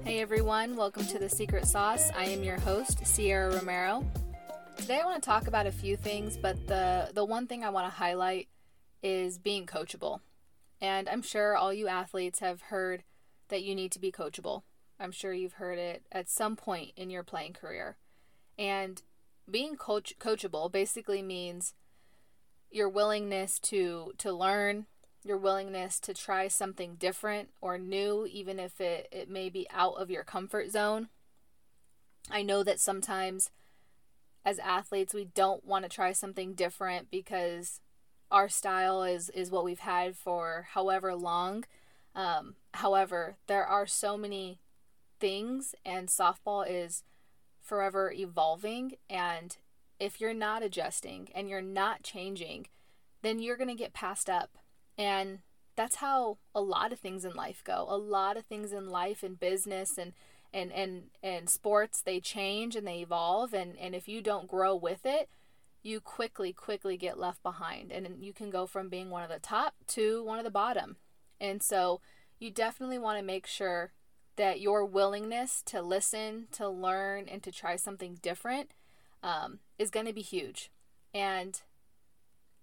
Hey everyone, welcome to The Secret Sauce. I am your host, Sierra Romero. Today I want to talk about a few things, but the, the one thing I want to highlight is being coachable. And I'm sure all you athletes have heard that you need to be coachable. I'm sure you've heard it at some point in your playing career. And being coach coachable basically means your willingness to to learn, your willingness to try something different or new, even if it, it may be out of your comfort zone. I know that sometimes as athletes we don't want to try something different because our style is is what we've had for however long. Um, however, there are so many things, and softball is forever evolving. And if you're not adjusting and you're not changing, then you're going to get passed up and that's how a lot of things in life go. A lot of things in life and business and and and and sports they change and they evolve and and if you don't grow with it, you quickly quickly get left behind and you can go from being one of the top to one of the bottom. And so you definitely want to make sure that your willingness to listen, to learn, and to try something different um, is going to be huge. And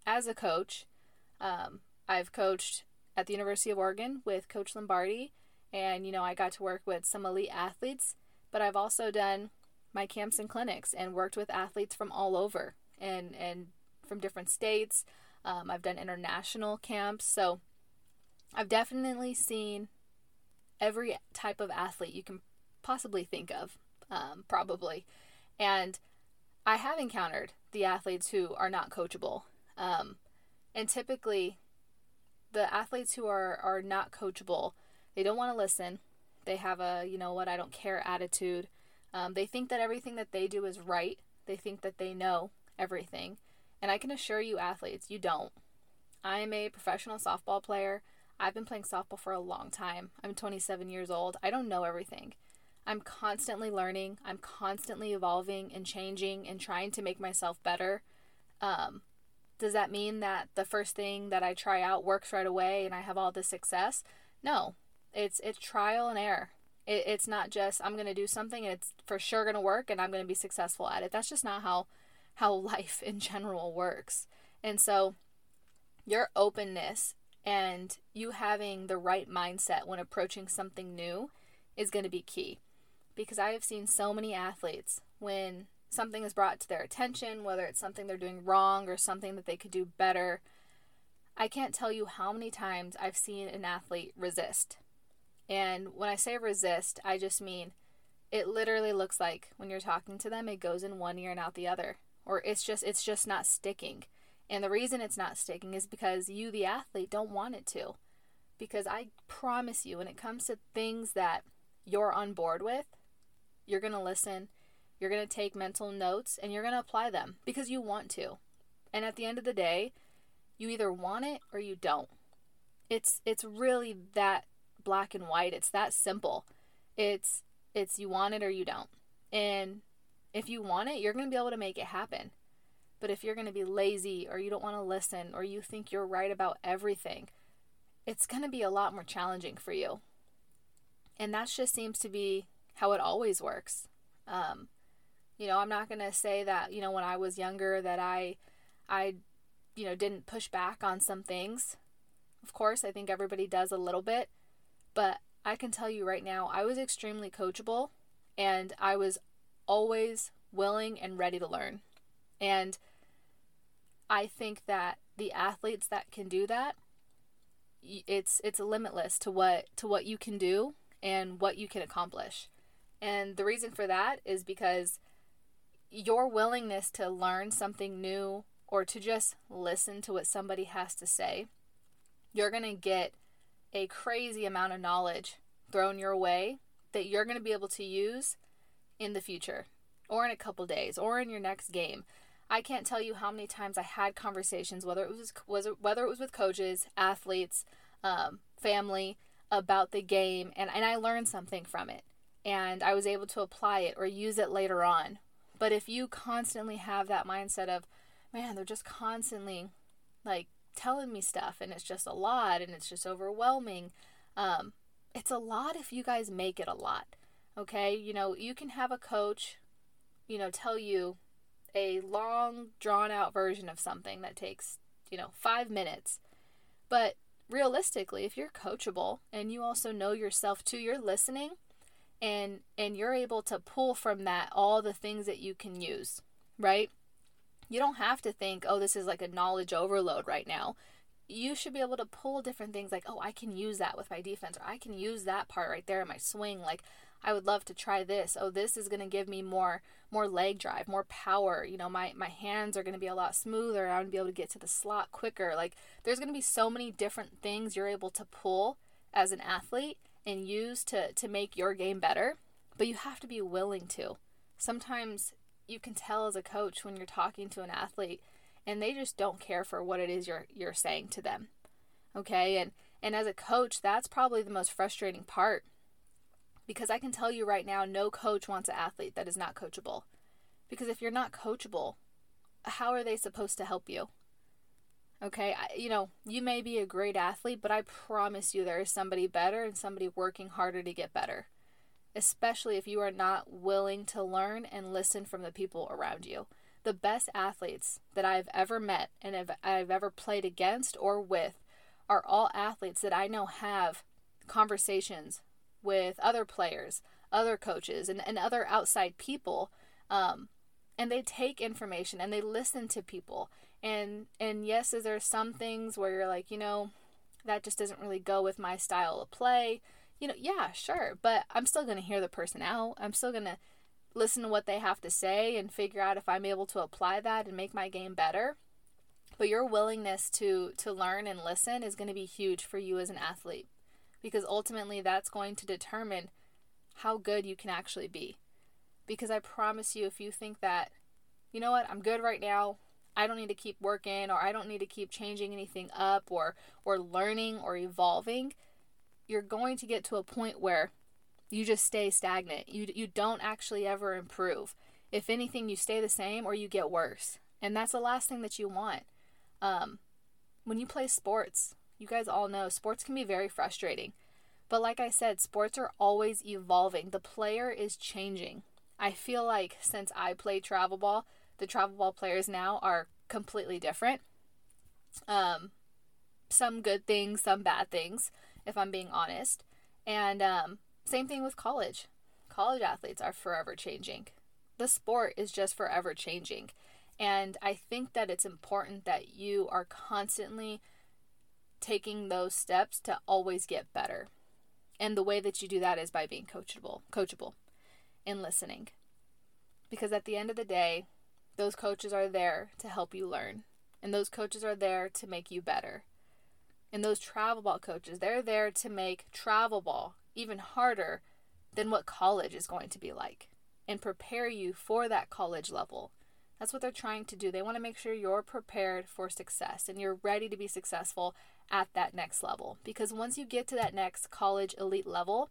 as a coach, um, I've coached at the University of Oregon with Coach Lombardi, and you know, I got to work with some elite athletes, but I've also done my camps and clinics and worked with athletes from all over and and from different states. Um, I've done international camps, so I've definitely seen every type of athlete you can possibly think of, um, probably, and I have encountered the athletes who are not coachable, um, and typically the athletes who are are not coachable, they don't want to listen. They have a you know what I don't care attitude. Um, they think that everything that they do is right. They think that they know everything, and I can assure you, athletes, you don't. I am a professional softball player. I've been playing softball for a long time. I'm 27 years old. I don't know everything. I'm constantly learning. I'm constantly evolving and changing and trying to make myself better. Um, does that mean that the first thing that I try out works right away and I have all the success? No. It's it's trial and error. It, it's not just I'm going to do something and it's for sure going to work and I'm going to be successful at it. That's just not how how life in general works. And so your openness and you having the right mindset when approaching something new is going to be key. Because I have seen so many athletes when something is brought to their attention, whether it's something they're doing wrong or something that they could do better. I can't tell you how many times I've seen an athlete resist. And when I say resist, I just mean it literally looks like when you're talking to them, it goes in one ear and out the other. Or it's just it's just not sticking. And the reason it's not sticking is because you, the athlete, don't want it to. Because I promise you, when it comes to things that you're on board with, you're going to listen you're going to take mental notes and you're going to apply them because you want to. And at the end of the day, you either want it or you don't. It's it's really that black and white. It's that simple. It's it's you want it or you don't. And if you want it, you're going to be able to make it happen. But if you're going to be lazy or you don't want to listen or you think you're right about everything, it's going to be a lot more challenging for you. And that just seems to be how it always works. Um, you know, I'm not going to say that, you know, when I was younger that I I you know, didn't push back on some things. Of course, I think everybody does a little bit, but I can tell you right now, I was extremely coachable and I was always willing and ready to learn. And I think that the athletes that can do that it's it's limitless to what to what you can do and what you can accomplish. And the reason for that is because your willingness to learn something new or to just listen to what somebody has to say, you're going to get a crazy amount of knowledge thrown your way that you're going to be able to use in the future or in a couple days or in your next game. I can't tell you how many times I had conversations, whether it was, was whether it was with coaches, athletes, um, family, about the game, and, and I learned something from it. And I was able to apply it or use it later on but if you constantly have that mindset of, man, they're just constantly like telling me stuff and it's just a lot and it's just overwhelming, um, it's a lot if you guys make it a lot. Okay? You know, you can have a coach, you know, tell you a long, drawn out version of something that takes, you know, five minutes. But realistically, if you're coachable and you also know yourself too, you're listening and and you're able to pull from that all the things that you can use, right? You don't have to think, "Oh, this is like a knowledge overload right now." You should be able to pull different things like, "Oh, I can use that with my defense," or "I can use that part right there in my swing." Like, I would love to try this. Oh, this is going to give me more more leg drive, more power. You know, my my hands are going to be a lot smoother. I'm going to be able to get to the slot quicker. Like there's going to be so many different things you're able to pull as an athlete and use to to make your game better, but you have to be willing to. Sometimes you can tell as a coach when you're talking to an athlete and they just don't care for what it is you're you're saying to them. Okay? And and as a coach, that's probably the most frustrating part because I can tell you right now, no coach wants an athlete that is not coachable. Because if you're not coachable, how are they supposed to help you? Okay, you know, you may be a great athlete, but I promise you there is somebody better and somebody working harder to get better. Especially if you are not willing to learn and listen from the people around you. The best athletes that I've ever met and have, I've ever played against or with are all athletes that I know have conversations with other players, other coaches, and, and other outside people. Um, and they take information and they listen to people. And and yes, is there some things where you're like, you know, that just doesn't really go with my style of play. You know, yeah, sure, but I'm still going to hear the person out. I'm still going to listen to what they have to say and figure out if I'm able to apply that and make my game better. But your willingness to to learn and listen is going to be huge for you as an athlete because ultimately that's going to determine how good you can actually be. Because I promise you, if you think that, you know what, I'm good right now, I don't need to keep working or I don't need to keep changing anything up or or learning or evolving, you're going to get to a point where you just stay stagnant. You you don't actually ever improve. If anything, you stay the same or you get worse, and that's the last thing that you want. Um, when you play sports, you guys all know sports can be very frustrating. But like I said, sports are always evolving. The player is changing. I feel like since I played travel ball, the travel ball players now are completely different. Um, some good things, some bad things, if I'm being honest. And um, same thing with college. College athletes are forever changing. The sport is just forever changing. And I think that it's important that you are constantly taking those steps to always get better. And the way that you do that is by being coachable, coachable and listening. Because at the end of the day, those coaches are there to help you learn. And those coaches are there to make you better. And those travel ball coaches, they're there to make travel ball even harder than what college is going to be like and prepare you for that college level. That's what they're trying to do. They want to make sure you're prepared for success and you're ready to be successful at that next level. Because once you get to that next college elite level,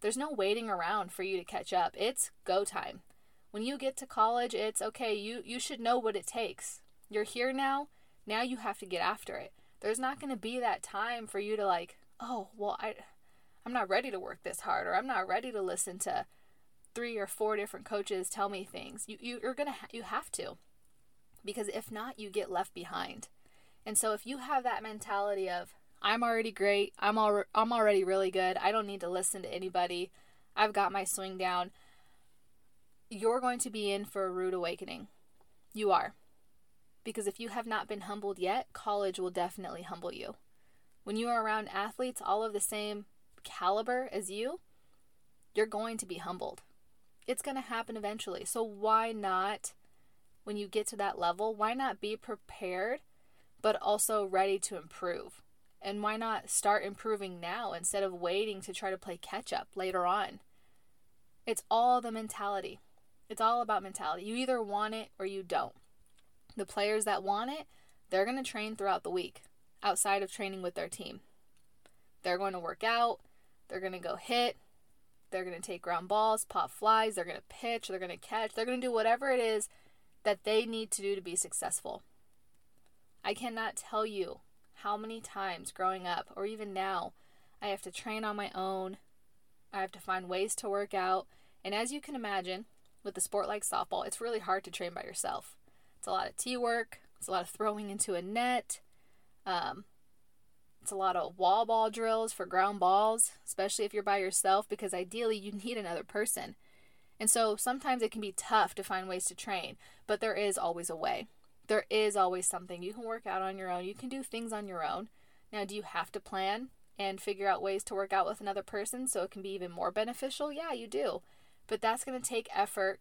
there's no waiting around for you to catch up. It's go time. When you get to college, it's okay, you, you should know what it takes. You're here now, now you have to get after it. There's not going to be that time for you to like, oh, well, I, I'm not ready to work this hard, or I'm not ready to listen to three or four different coaches tell me things. You, you you're gonna ha- you have to, because if not, you get left behind. And so if you have that mentality of I'm already great, I'm al- I'm already really good, I don't need to listen to anybody, I've got my swing down, you're going to be in for a rude awakening. You are. Because if you have not been humbled yet, college will definitely humble you. When you are around athletes all of the same caliber as you, you're going to be humbled. It's going to happen eventually. So why not when you get to that level, why not be prepared but also ready to improve. And why not start improving now instead of waiting to try to play catch up later on? It's all the mentality. It's all about mentality. You either want it or you don't. The players that want it, they're going to train throughout the week outside of training with their team. They're going to work out, they're going to go hit, they're going to take ground balls, pop flies, they're going to pitch, they're going to catch, they're going to do whatever it is that they need to do to be successful. I cannot tell you how many times growing up, or even now, I have to train on my own. I have to find ways to work out. And as you can imagine, with a sport like softball, it's really hard to train by yourself. It's a lot of tee work, it's a lot of throwing into a net. Um, it's a lot of wall ball drills for ground balls, especially if you're by yourself, because ideally you need another person. And so sometimes it can be tough to find ways to train, but there is always a way. There is always something. You can work out on your own, you can do things on your own. Now, do you have to plan and figure out ways to work out with another person so it can be even more beneficial? Yeah, you do. But that's going to take effort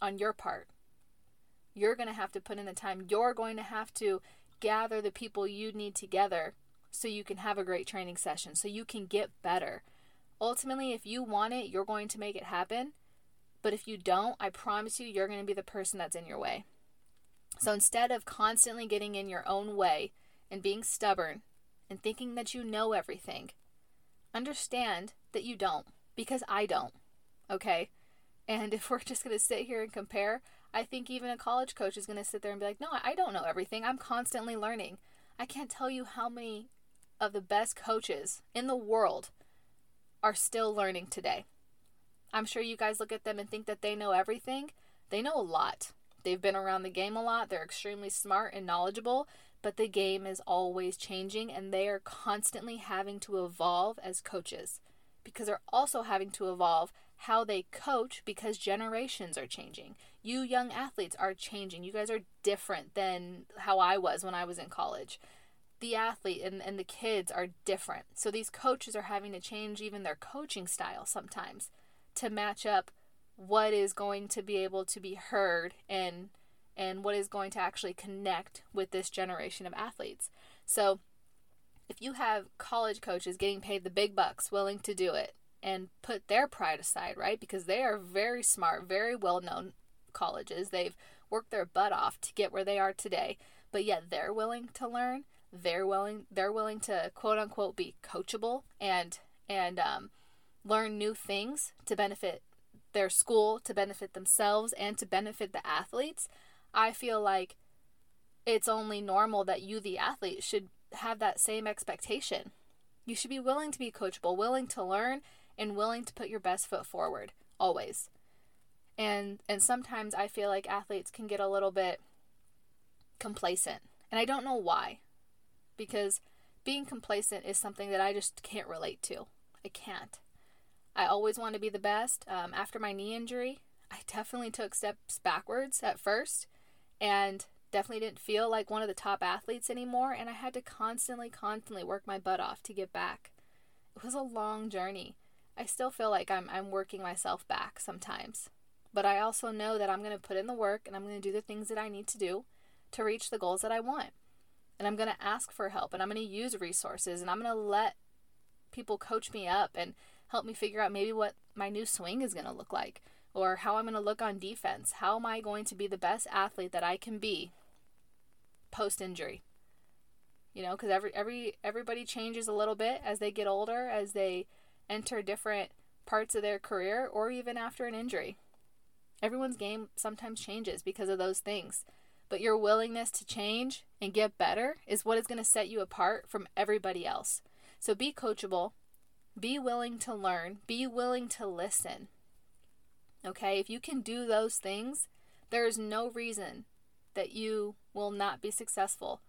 on your part. You're going to have to put in the time. You're going to have to gather the people you need together so you can have a great training session, so you can get better. Ultimately, if you want it, you're going to make it happen. But if you don't, I promise you, you're going to be the person that's in your way. So instead of constantly getting in your own way and being stubborn and thinking that you know everything, understand that you don't because I don't. Okay? And if we're just going to sit here and compare, I think even a college coach is going to sit there and be like, no, I don't know everything. I'm constantly learning. I can't tell you how many of the best coaches in the world are still learning today. I'm sure you guys look at them and think that they know everything. They know a lot. They've been around the game a lot. They're extremely smart and knowledgeable, but the game is always changing and they are constantly having to evolve as coaches because they're also having to evolve how they coach because generations are changing. You young athletes are changing. You guys are different than how I was when I was in college. The athlete and, and the kids are different. So these coaches are having to change even their coaching style sometimes to match up what is going to be able to be heard and and what is going to actually connect with this generation of athletes. So if you have college coaches getting paid the big bucks willing to do it and put their pride aside, right? Because they are very smart, very well-known colleges. They've worked their butt off to get where they are today, but yet they're willing to learn. They're willing they're willing to quote unquote be coachable and and um, learn new things to benefit their school, to benefit themselves, and to benefit the athletes, I feel like it's only normal that you, the athlete, should have that same expectation. You should be willing to be coachable, willing to learn, and willing to put your best foot forward, always. And and sometimes I feel like athletes can get a little bit complacent. And I don't know why. Because being complacent is something that I just can't relate to. I can't. I always want to be the best. Um, after my knee injury, I definitely took steps backwards at first and definitely didn't feel like one of the top athletes anymore. And I had to constantly, constantly work my butt off to get back. It was a long journey. I still feel like I'm, I'm working myself back sometimes. But I also know that I'm going to put in the work and I'm going to do the things that I need to do to reach the goals that I want. And I'm going to ask for help and I'm going to use resources and I'm going to let people coach me up and help me figure out maybe what my new swing is going to look like or how I'm going to look on defense. How am I going to be the best athlete that I can be post injury? You know, cuz every every everybody changes a little bit as they get older, as they enter different parts of their career or even after an injury. Everyone's game sometimes changes because of those things. But your willingness to change and get better is what is going to set you apart from everybody else. So be coachable, be willing to learn, be willing to listen. Okay, if you can do those things, there is no reason that you will not be successful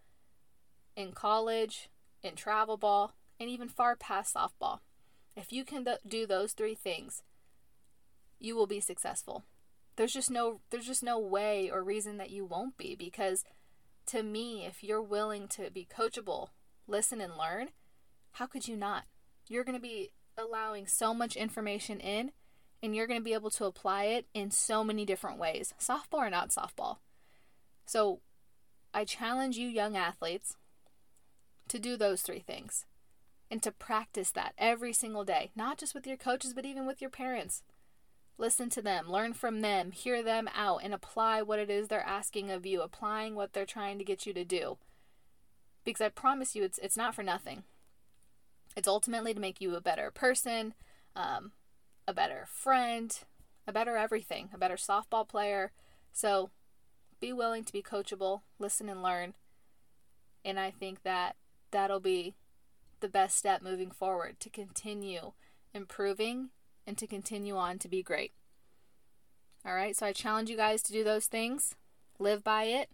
in college, in travel ball, and even far past softball. If you can do those three things, you will be successful. There's just no there's just no way or reason that you won't be because to me, if you're willing to be coachable, listen and learn, how could you not? you're going to be allowing so much information in and you're going to be able to apply it in so many different ways, softball or not softball. So I challenge you, young athletes, to do those three things and to practice that every single day, not just with your coaches, but even with your parents. Listen to them, learn from them, hear them out, and apply what it is they're asking of you, applying what they're trying to get you to do. Because I promise you, it's, it's not for nothing. It's ultimately to make you a better person, um, a better friend, a better everything, a better softball player. So be willing to be coachable, listen and learn. And I think that that'll be the best step moving forward to continue improving and to continue on to be great. All right, so I challenge you guys to do those things, live by it,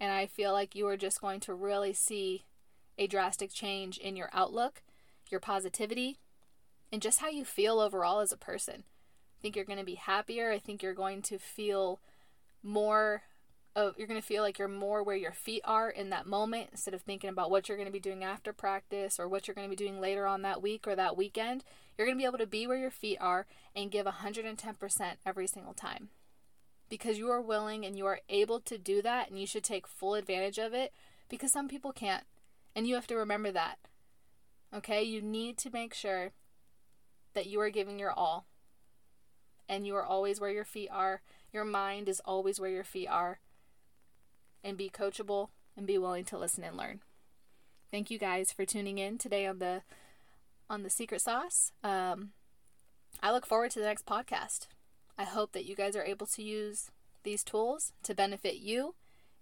and I feel like you are just going to really see a drastic change in your outlook, your positivity, and just how you feel overall as a person. I think you're going to be happier. I think you're going to feel more of you're going to feel like you're more where your feet are in that moment instead of thinking about what you're going to be doing after practice or what you're going to be doing later on that week or that weekend. You're going to be able to be where your feet are and give 110% every single time. Because you are willing and you are able to do that and you should take full advantage of it because some people can't. And you have to remember that. Okay? You need to make sure that you are giving your all. And you are always where your feet are. Your mind is always where your feet are and be coachable and be willing to listen and learn. Thank you guys for tuning in today on the on the secret sauce. Um, I look forward to the next podcast. I hope that you guys are able to use these tools to benefit you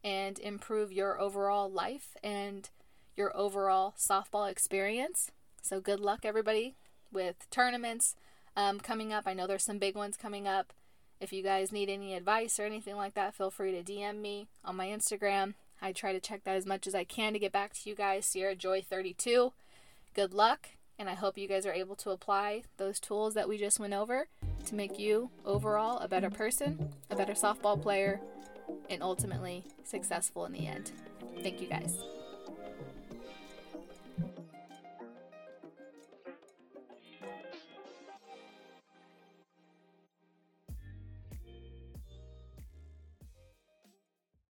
and improve your overall life and your overall softball experience. So good luck, everybody, with tournaments um, coming up. I know there's some big ones coming up. If you guys need any advice or anything like that, feel free to DM me on my Instagram. I try to check that as much as I can to get back to you guys. Sierra Joy 32. Good luck, and I hope you guys are able to apply those tools that we just went over to make you overall a better person, a better softball player, and ultimately successful in the end. Thank you guys.